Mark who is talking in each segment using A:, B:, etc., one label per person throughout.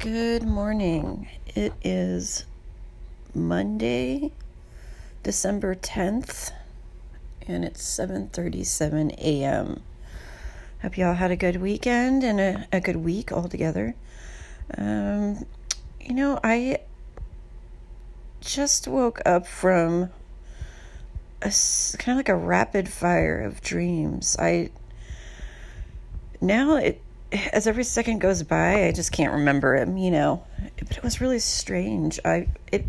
A: Good morning. It is Monday, December 10th, and it's 7:37 a.m. Hope y'all had a good weekend and a, a good week altogether. Um, you know, I just woke up from a kind of like a rapid fire of dreams. I now it as every second goes by, I just can't remember him, you know. But it was really strange. I it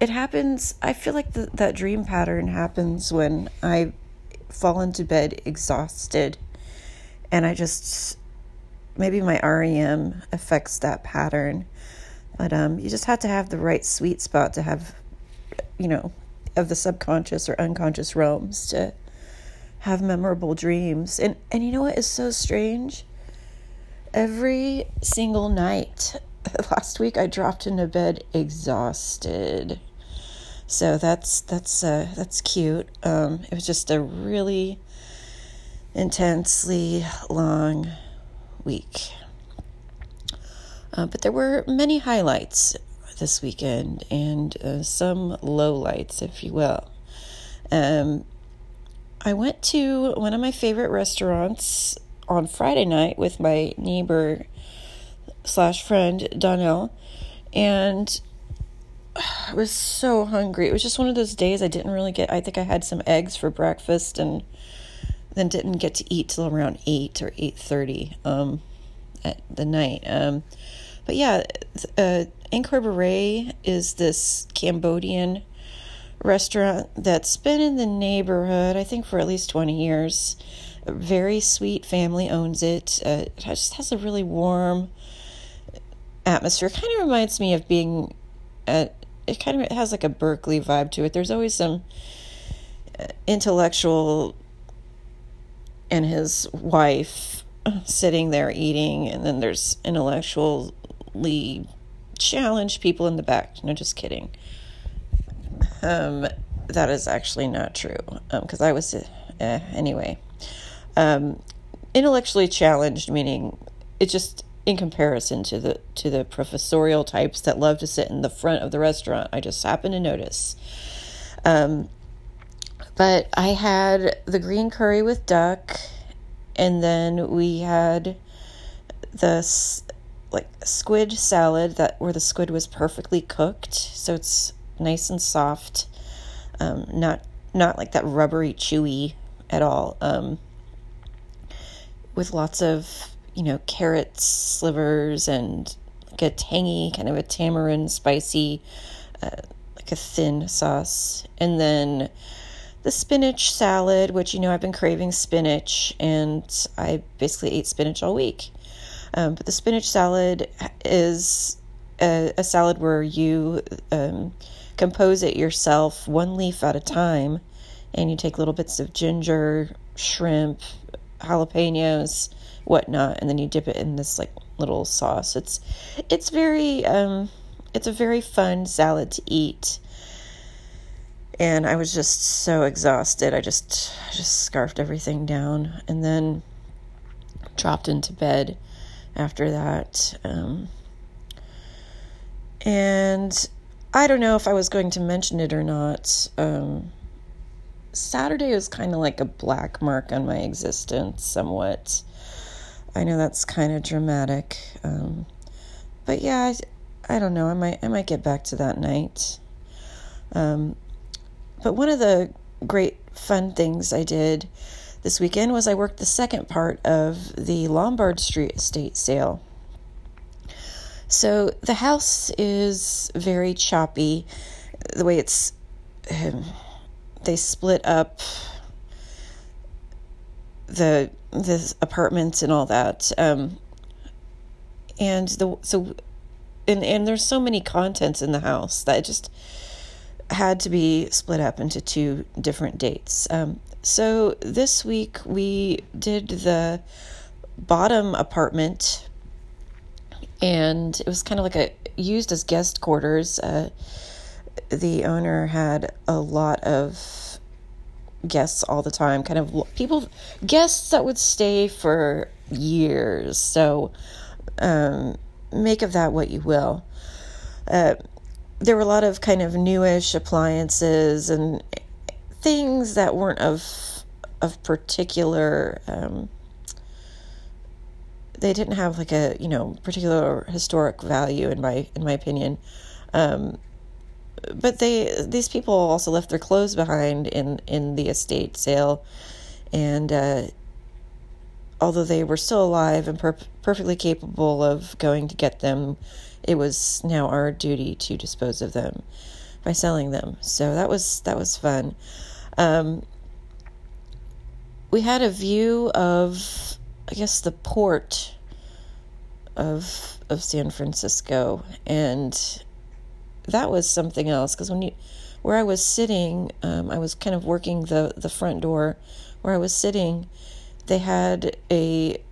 A: it happens. I feel like the, that dream pattern happens when I fall into bed exhausted, and I just maybe my REM affects that pattern. But um, you just have to have the right sweet spot to have, you know, of the subconscious or unconscious realms to have memorable dreams. And and you know what is so strange? Every single night. Last week I dropped into bed exhausted. So that's that's uh, that's cute. Um, it was just a really intensely long week. Uh, but there were many highlights this weekend and uh, some lowlights, if you will. Um, I went to one of my favorite restaurants on Friday night with my neighbor slash friend Donnell, and I was so hungry. It was just one of those days I didn't really get. I think I had some eggs for breakfast and then didn't get to eat till around eight or eight thirty um, at the night. Um, but yeah, uh, Angkor Borei is this Cambodian restaurant that's been in the neighborhood, I think, for at least twenty years a very sweet family owns it. Uh, it just has a really warm atmosphere. Kind of reminds me of being at. It kind of has like a Berkeley vibe to it. There's always some uh, intellectual and his wife sitting there eating, and then there's intellectually challenged people in the back. No, just kidding. Um, that is actually not true. because um, I was, uh, anyway um, intellectually challenged, meaning it just in comparison to the to the professorial types that love to sit in the front of the restaurant. I just happened to notice. Um, but I had the green curry with duck, and then we had the like squid salad that where the squid was perfectly cooked, so it's nice and soft, um, not not like that rubbery chewy at all. Um, with lots of, you know, carrot slivers and like a tangy, kind of a tamarind spicy, uh, like a thin sauce. And then the spinach salad, which, you know, I've been craving spinach and I basically ate spinach all week. Um, but the spinach salad is a, a salad where you um, compose it yourself one leaf at a time and you take little bits of ginger, shrimp, jalapenos, whatnot, and then you dip it in this like little sauce. It's it's very um, it's a very fun salad to eat. And I was just so exhausted. I just I just scarfed everything down and then dropped into bed after that. Um, and I don't know if I was going to mention it or not. Um, Saturday was kind of like a black mark on my existence, somewhat. I know that's kind of dramatic, um, but yeah, I, I, don't know. I might I might get back to that night. Um, but one of the great fun things I did this weekend was I worked the second part of the Lombard Street estate sale. So the house is very choppy, the way it's. Um, they split up the the apartments and all that. Um, and the so and and there's so many contents in the house that just had to be split up into two different dates. Um, so this week we did the bottom apartment, and it was kind of like a used as guest quarters. Uh, the owner had a lot of guests all the time, kind of people, guests that would stay for years. So, um, make of that what you will. Uh, there were a lot of kind of newish appliances and things that weren't of of particular um, they didn't have like a you know particular historic value in my in my opinion um, but they these people also left their clothes behind in in the estate sale. And uh, although they were still alive and per- perfectly capable of going to get them it was now our duty to dispose of them by selling them. So that was that was fun. Um, we had a view of I guess the port of of San Francisco. And that was something else because when you where I was sitting um, I was kind of working the the front door where I was sitting they had a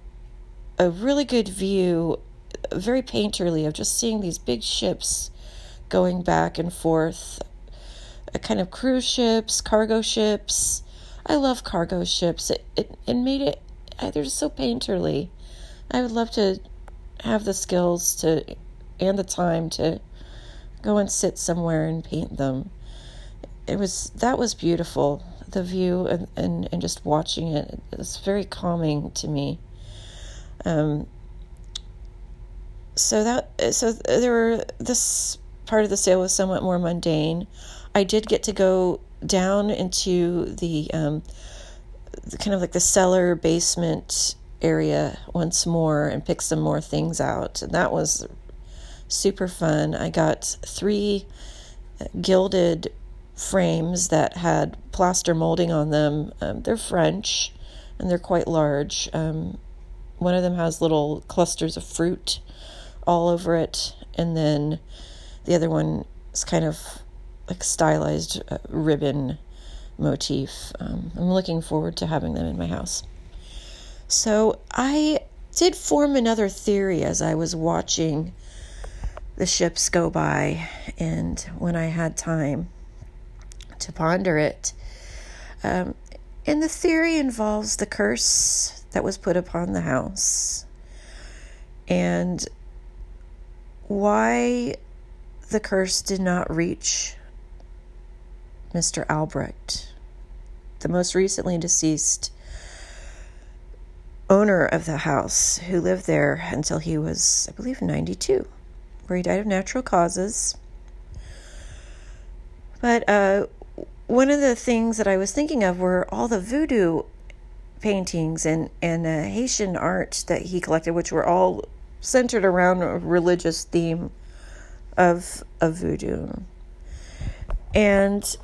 A: a really good view very painterly of just seeing these big ships going back and forth a kind of cruise ships cargo ships I love cargo ships. It it, it made it they're just so painterly. I would love to have the skills to and the time to go and sit somewhere and paint them. It was that was beautiful. The view and, and, and just watching it it was very calming to me. Um, so that so there were this part of the sale was somewhat more mundane. I did get to go down into the, um, the kind of like the cellar basement area once more and pick some more things out. And that was super fun. I got three gilded frames that had plaster molding on them. Um, they're French and they're quite large. Um, one of them has little clusters of fruit all over it, and then the other one is kind of like stylized uh, ribbon motif. Um, I'm looking forward to having them in my house. So I did form another theory as I was watching the ships go by, and when I had time to ponder it. Um, and the theory involves the curse that was put upon the house and why the curse did not reach Mr. Albrecht, the most recently deceased owner of the house, who lived there until he was, I believe, 92, where he died of natural causes. But uh, one of the things that I was thinking of were all the voodoo paintings and, and uh, Haitian art that he collected, which were all centered around a religious theme of, of voodoo. And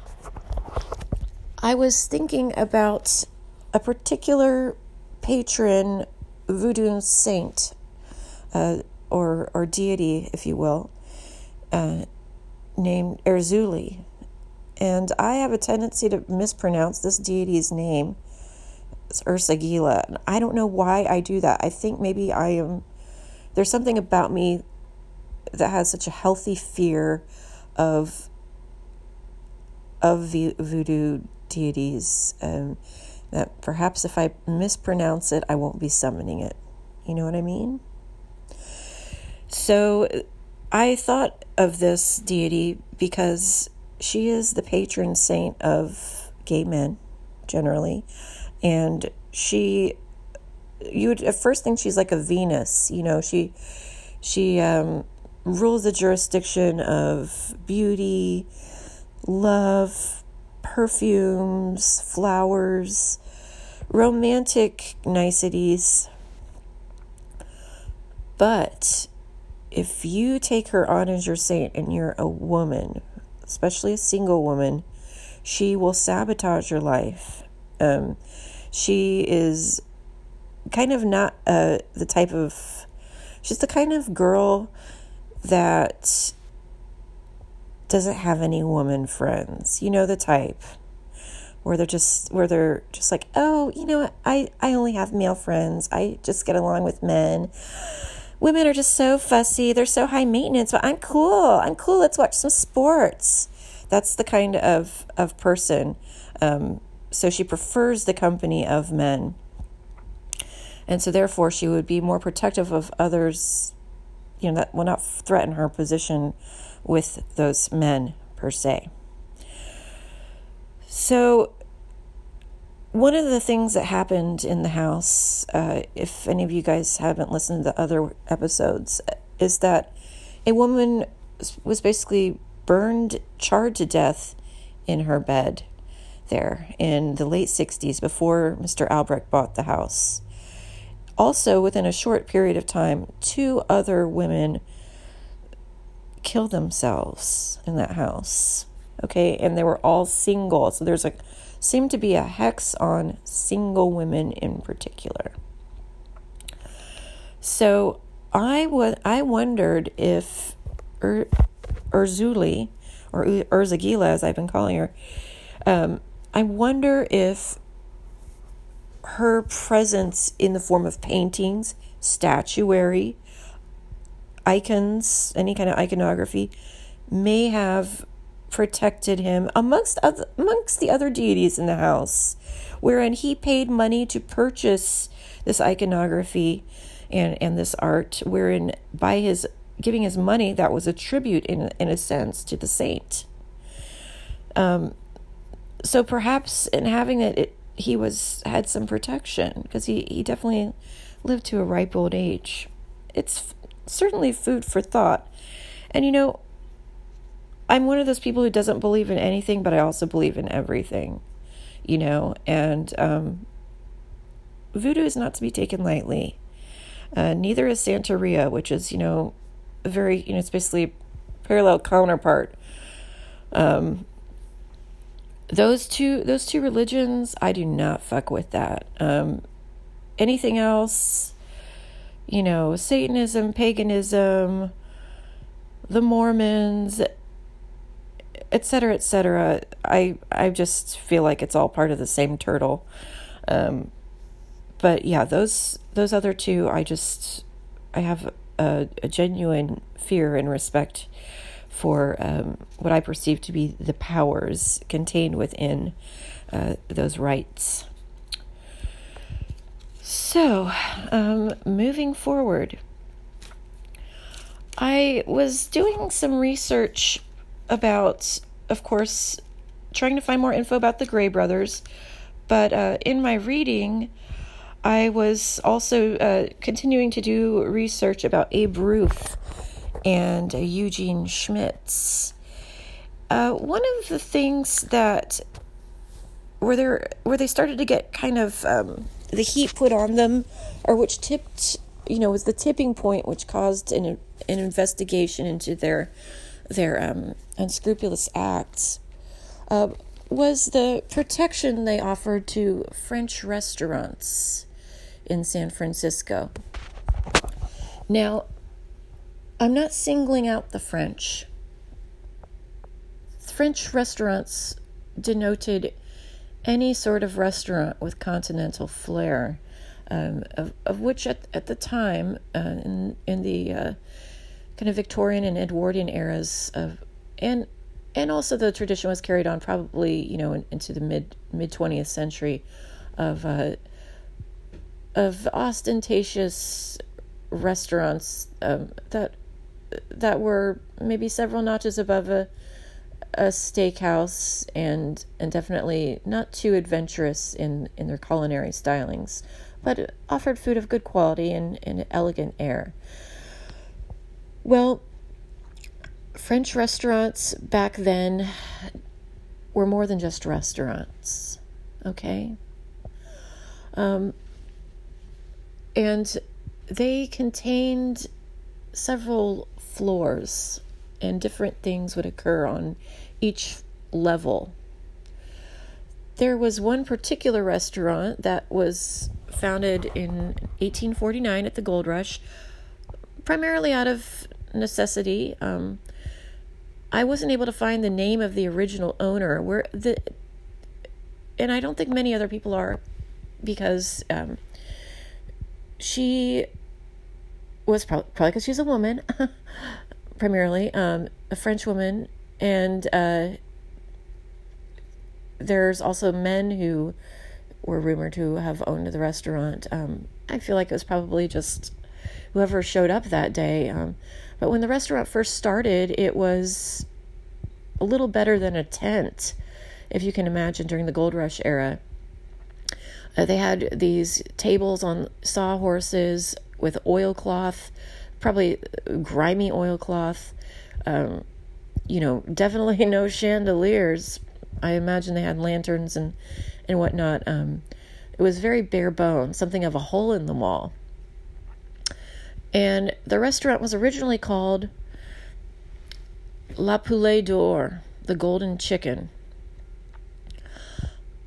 A: I was thinking about a particular patron voodoo saint uh, or or deity, if you will, uh, named Erzuli. and I have a tendency to mispronounce this deity's name. It's Ursa Ursagila. I don't know why I do that. I think maybe I am. There's something about me that has such a healthy fear of of voodoo deities um, that perhaps if I mispronounce it, I won't be summoning it. You know what I mean? So I thought of this deity because she is the patron saint of gay men generally. And she, you would at first think she's like a Venus, you know, she, she um, rules the jurisdiction of beauty, love, perfumes, flowers, romantic niceties. But if you take her on as your saint and you're a woman, especially a single woman, she will sabotage your life. Um, she is kind of not uh, the type of, she's the kind of girl that doesn't have any woman friends. You know the type where they're just where they're just like, "Oh, you know, I I only have male friends. I just get along with men." Women are just so fussy. They're so high maintenance, but I'm cool. I'm cool. Let's watch some sports. That's the kind of of person. Um, so she prefers the company of men. And so therefore she would be more protective of others, you know, that will not threaten her position with those men per se. So, one of the things that happened in the house, uh, if any of you guys haven't listened to the other episodes, is that a woman was basically burned, charred to death in her bed there in the late 60s before Mr. Albrecht bought the house. Also, within a short period of time, two other women killed themselves in that house. Okay, and they were all single. So there's a seemed to be a hex on single women in particular. So I would I wondered if Ur, Urzuli or Urzagila as I've been calling her, um, I wonder if her presence in the form of paintings, statuary, icons, any kind of iconography, may have protected him amongst other, amongst the other deities in the house, wherein he paid money to purchase this iconography and and this art, wherein by his giving his money that was a tribute in in a sense to the saint. Um, so perhaps in having it, it he was had some protection because he he definitely lived to a ripe old age. It's certainly food for thought, and you know I'm one of those people who doesn't believe in anything, but I also believe in everything, you know, and um, voodoo is not to be taken lightly. Uh, neither is Santeria, which is, you know, a very, you know, it's basically parallel counterpart. Um, those two, those two religions, I do not fuck with that. Um, anything else, you know, Satanism, paganism, the Mormons, etc., etc. I I just feel like it's all part of the same turtle. Um, but yeah, those those other two, I just I have a, a genuine fear and respect for um, what I perceive to be the powers contained within uh, those rites. So, um, moving forward, I was doing some research about, of course, trying to find more info about the Gray brothers. But uh, in my reading, I was also uh, continuing to do research about Abe Ruef and uh, Eugene Schmitz. Uh, one of the things that where there where they started to get kind of um, the heat put on them, or which tipped, you know, was the tipping point which caused an an investigation into their their um, unscrupulous acts uh, was the protection they offered to French restaurants in San Francisco. Now, I'm not singling out the French. French restaurants denoted any sort of restaurant with continental flair, um, of, of which at, at the time, uh, in, in the uh, kind of Victorian and Edwardian eras of and and also the tradition was carried on probably you know in, into the mid mid 20th century of uh, of ostentatious restaurants um, that that were maybe several notches above a a steakhouse and and definitely not too adventurous in in their culinary stylings but offered food of good quality and, and elegant air well, French restaurants back then were more than just restaurants, okay? Um, and they contained several floors, and different things would occur on each level. There was one particular restaurant that was founded in 1849 at the Gold Rush, primarily out of necessity. Um, I wasn't able to find the name of the original owner. Where the and I don't think many other people are because um, she was probably probably because she's a woman, primarily um, a French woman, and uh, there's also men who were rumored to have owned the restaurant. Um, I feel like it was probably just whoever showed up that day. Um, but when the restaurant first started, it was a little better than a tent, if you can imagine, during the gold rush era. Uh, they had these tables on sawhorses with oilcloth, probably grimy oilcloth. Um, you know, definitely no chandeliers. I imagine they had lanterns and and whatnot. Um, it was very bare bones, something of a hole in the wall. And the restaurant was originally called La Poulet d'Or, the Golden Chicken.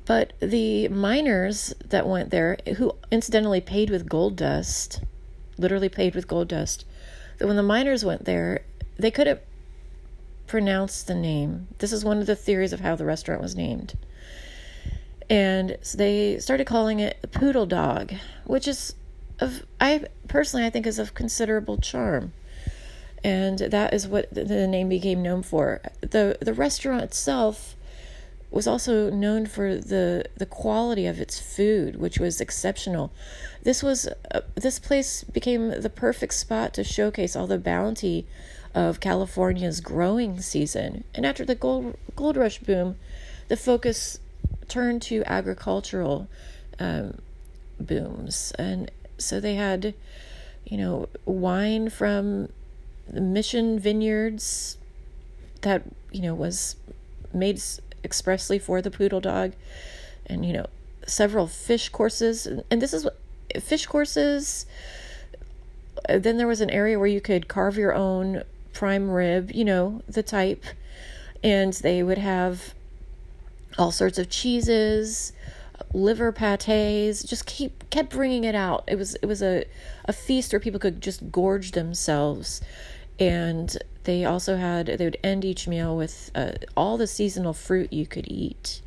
A: But the miners that went there, who incidentally paid with gold dust, literally paid with gold dust, that when the miners went there, they couldn't pronounce the name. This is one of the theories of how the restaurant was named. And so they started calling it the Poodle Dog, which is of I personally I think is of considerable charm. And that is what the name became known for. The the restaurant itself was also known for the the quality of its food, which was exceptional. This was uh, this place became the perfect spot to showcase all the bounty of California's growing season. And after the gold gold rush boom, the focus turned to agricultural um, booms, and so they had, you know, wine from the mission vineyards that you know was made expressly for the poodle dog, and you know several fish courses, and this is fish courses. Uh, then there was an area where you could carve your own prime rib, you know, the type, and they would have all sorts of cheeses, liver pates. Just keep kept bringing it out. It was it was a a feast where people could just gorge themselves, and they also had they would end each meal with uh, all the seasonal fruit you could eat.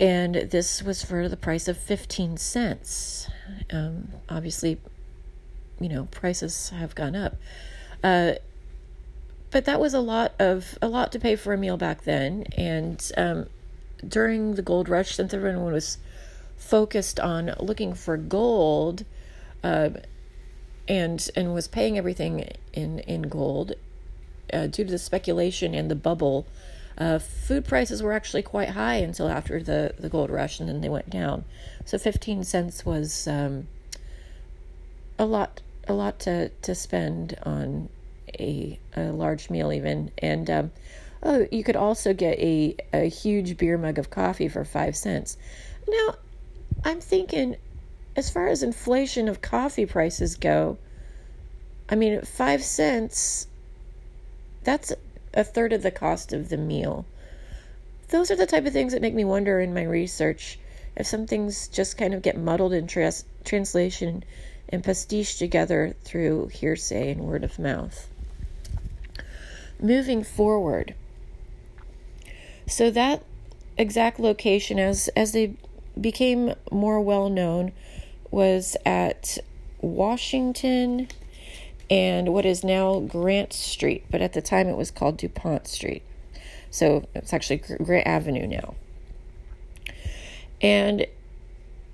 A: And this was for the price of 15 cents. Um, obviously, you know, prices have gone up. Uh, but that was a lot of a lot to pay for a meal back then and um, during the gold rush since everyone was focused on looking for gold uh, and and was paying everything in in gold uh, due to the speculation and the bubble uh, food prices were actually quite high until after the, the gold rush and then they went down. So 15 cents was um, a lot a lot to, to spend on a, a large meal even and um, oh you could also get a, a huge beer mug of coffee for five cents now i'm thinking as far as inflation of coffee prices go i mean five cents that's a third of the cost of the meal those are the type of things that make me wonder in my research if some things just kind of get muddled in trans- translation and pastiche together through hearsay and word of mouth moving forward. So that exact location, as as they became more well known, was at Washington and what is now Grant Street, but at the time it was called DuPont Street. So it's actually Grant Avenue now. And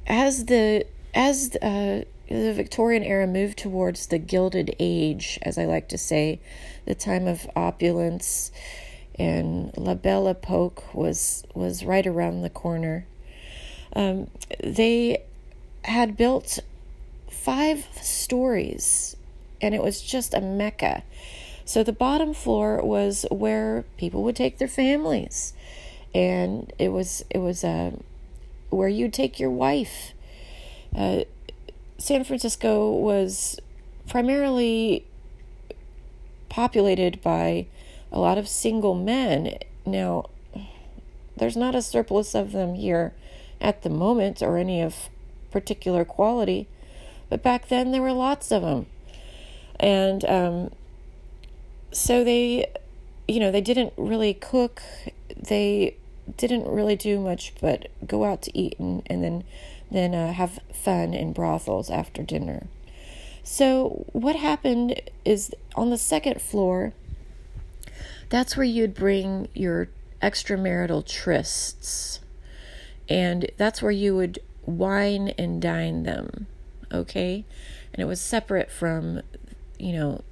A: as the as uh, the Victorian era moved towards the Gilded Age, as I like to say, the time of opulence, and La Belle Epoque was was right around the corner. Um, they had built five stories, and it was just a mecca. So the bottom floor was where people would take their families, and it was it was uh, where you take your wife. Uh, San Francisco was primarily populated by a lot of single men. Now, there's not a surplus of them here at the moment or any of particular quality, but back then there were lots of them. And um, so they, you know, they didn't really cook. They didn't really do much but go out to eat and, and then then uh, have fun in brothels after dinner. So, what happened is on the second floor, that's where you'd bring your extramarital trysts, and that's where you would wine and dine them. Okay? and it was separate from, you know,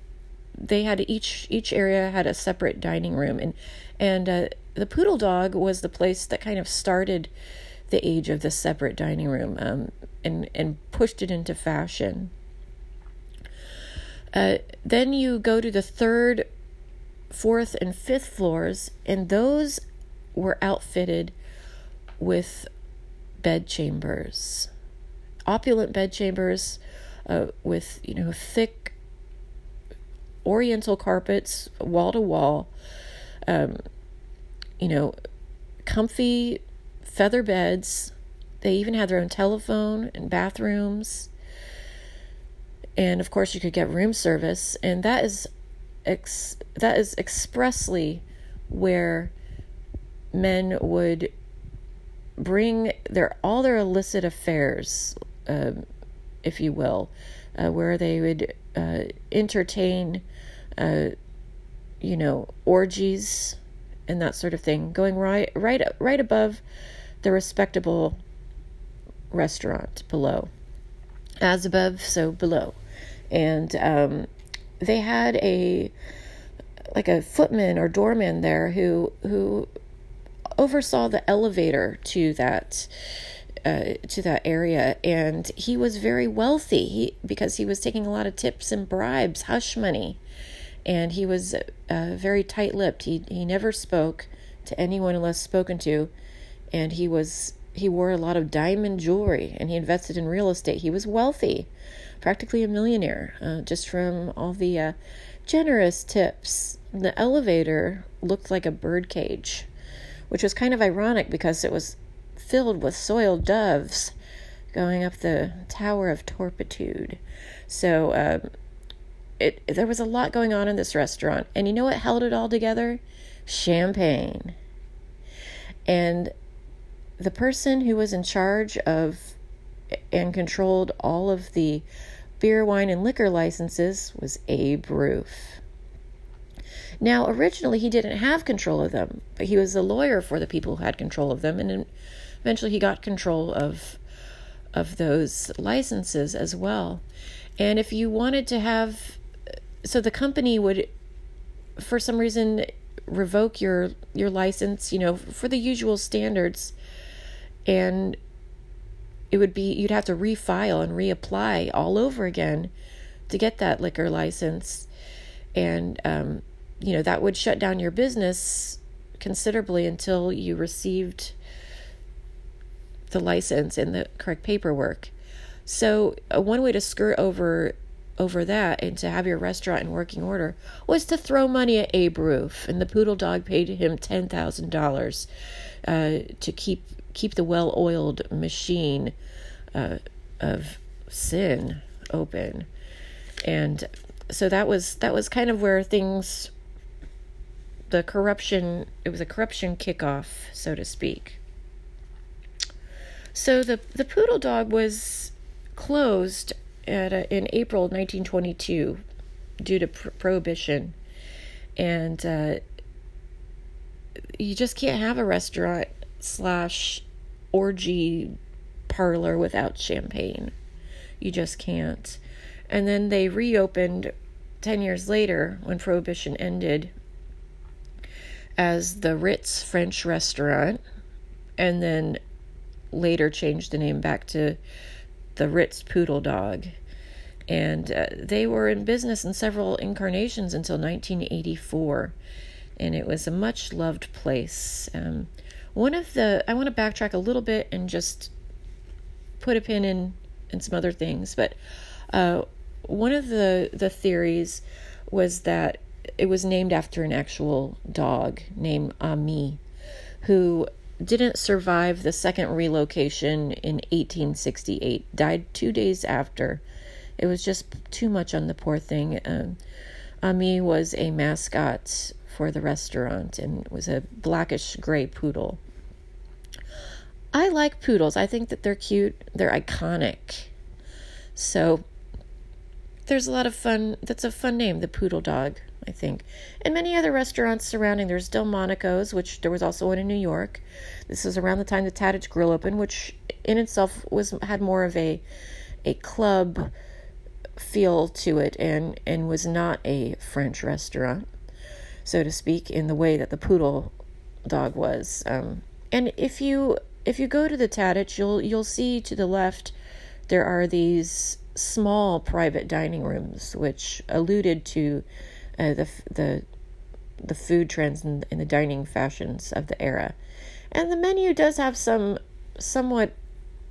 A: they had each each area had a separate dining room, and and uh, the Poodle Dog was the place that kind of started the age of the separate dining room, um, and and pushed it into fashion. Uh, then you go to the third, fourth, and fifth floors, and those were outfitted with bed chambers, opulent bed chambers uh, with you know thick oriental carpets, wall to wall. Um, you know, comfy feather beds. They even had their own telephone and bathrooms. And of course, you could get room service, and that is ex- that is expressly where men would bring their all their illicit affairs, uh, if you will, uh, where they would uh, entertain, uh, you know, orgies and that sort of thing, going right right right above the respectable restaurant below, as above, so below, and um, they had a like a footman or doorman there who who oversaw the elevator to that uh, to that area, and he was very wealthy. He, because he was taking a lot of tips and bribes, hush money, and he was uh, very tight-lipped. He he never spoke to anyone unless spoken to, and he was he wore a lot of diamond jewelry, and he invested in real estate. He was wealthy, practically a millionaire, uh, just from all the uh, generous tips. The elevator looked like a bird cage which was kind of ironic because it was filled with soiled doves going up the Tower of Torpitude. So um, it there was a lot going on in this restaurant, and you know what held it all together? Champagne. And the person who was in charge of and controlled all of the beer, wine, and liquor licenses was Abe Ruef. Now, originally, he didn't have control of them, but he was a lawyer for the people who had control of them, and eventually he got control of of those licenses as well. And if you wanted to have, so the company would, for some reason, revoke your your license, you know, for the usual standards, and it would be you'd have to refile and reapply all over again to get that liquor license, and um, you know, that would shut down your business considerably until you received the license and the correct paperwork. So, uh, one way to skirt over over that and to have your restaurant in working order was to throw money at Abe Ruef, and the Poodle Dog paid him ten thousand uh, dollars to keep keep the well-oiled machine uh, of sin open, and so that was that was kind of where things the corruption, it was a corruption kickoff, so to speak. So the, the poodle dog was closed at a, in April 1922 due to pr- prohibition. And uh, you just can't have a restaurant slash orgy parlor without champagne. You just can't. And then they reopened 10 years later when prohibition ended as the Ritz French restaurant and then later changed the name back to the Ritz Poodle Dog. And uh, they were in business in several incarnations until 1984. And it was a much loved place. Um, one of the, I want to backtrack a little bit and just put a pin in, in some other things. But uh, one of the, the theories was that it was named after an actual dog named Ami, who didn't survive the second relocation in 1868, died two days after. It was just too much on the poor thing. Um, Ami was a mascot for the restaurant and was a blackish gray poodle. I like poodles. I think that they're cute, they're iconic. So there's a lot of fun. That's a fun name, the poodle dog. I think, and many other restaurants surrounding. There's Delmonico's, which there was also one in New York. This was around the time the Tadich Grill opened, which in itself was had more of a a club feel to it and, and was not a French restaurant, so to speak, in the way that the poodle dog was. Um, and if you if you go to the Tadich, you'll you'll see to the left there are these small private dining rooms, which alluded to uh, the the the food trends and, the dining fashions of the era. And the menu does have some somewhat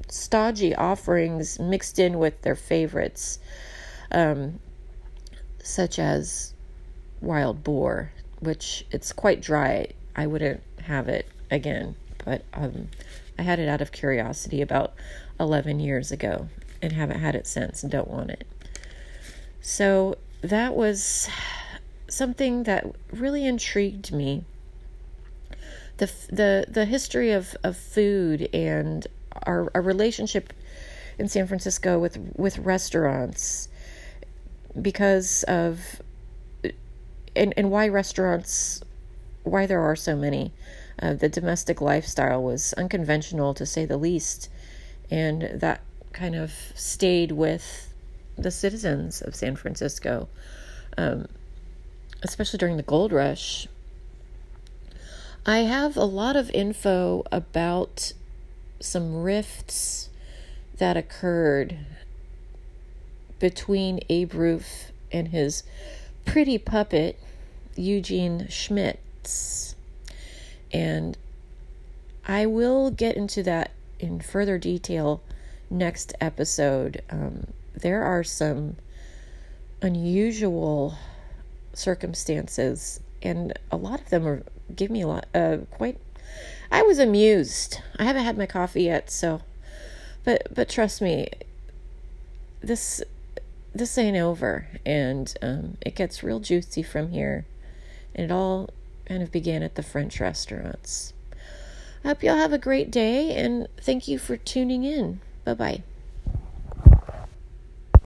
A: stodgy offerings mixed in with their favorites, um, such as wild boar, which it's quite dry. I wouldn't have it again, but um, I had it out of curiosity about 11 years ago and haven't had it since and don't want it. So that was something that really intrigued me. The, the the history of, of food and our, our relationship in San Francisco with with restaurants because of and and why restaurants why there are so many uh, the domestic lifestyle was unconventional to say the least. And that kind of stayed with the citizens of San Francisco um, especially during the gold rush. I have a lot of info about some rifts that occurred between Abe Ruef and his pretty puppet, Eugene Schmitz. And I will get into that in further detail next episode. Um, there are some unusual circumstances, and a lot of them are give me a lot, uh, quite I was amused. I haven't had my coffee yet, so but but trust me, this this ain't over, and um, it gets real juicy from here. And it all kind of began at the French restaurants. I hope y'all have a great day, and thank you for tuning in. Bye bye.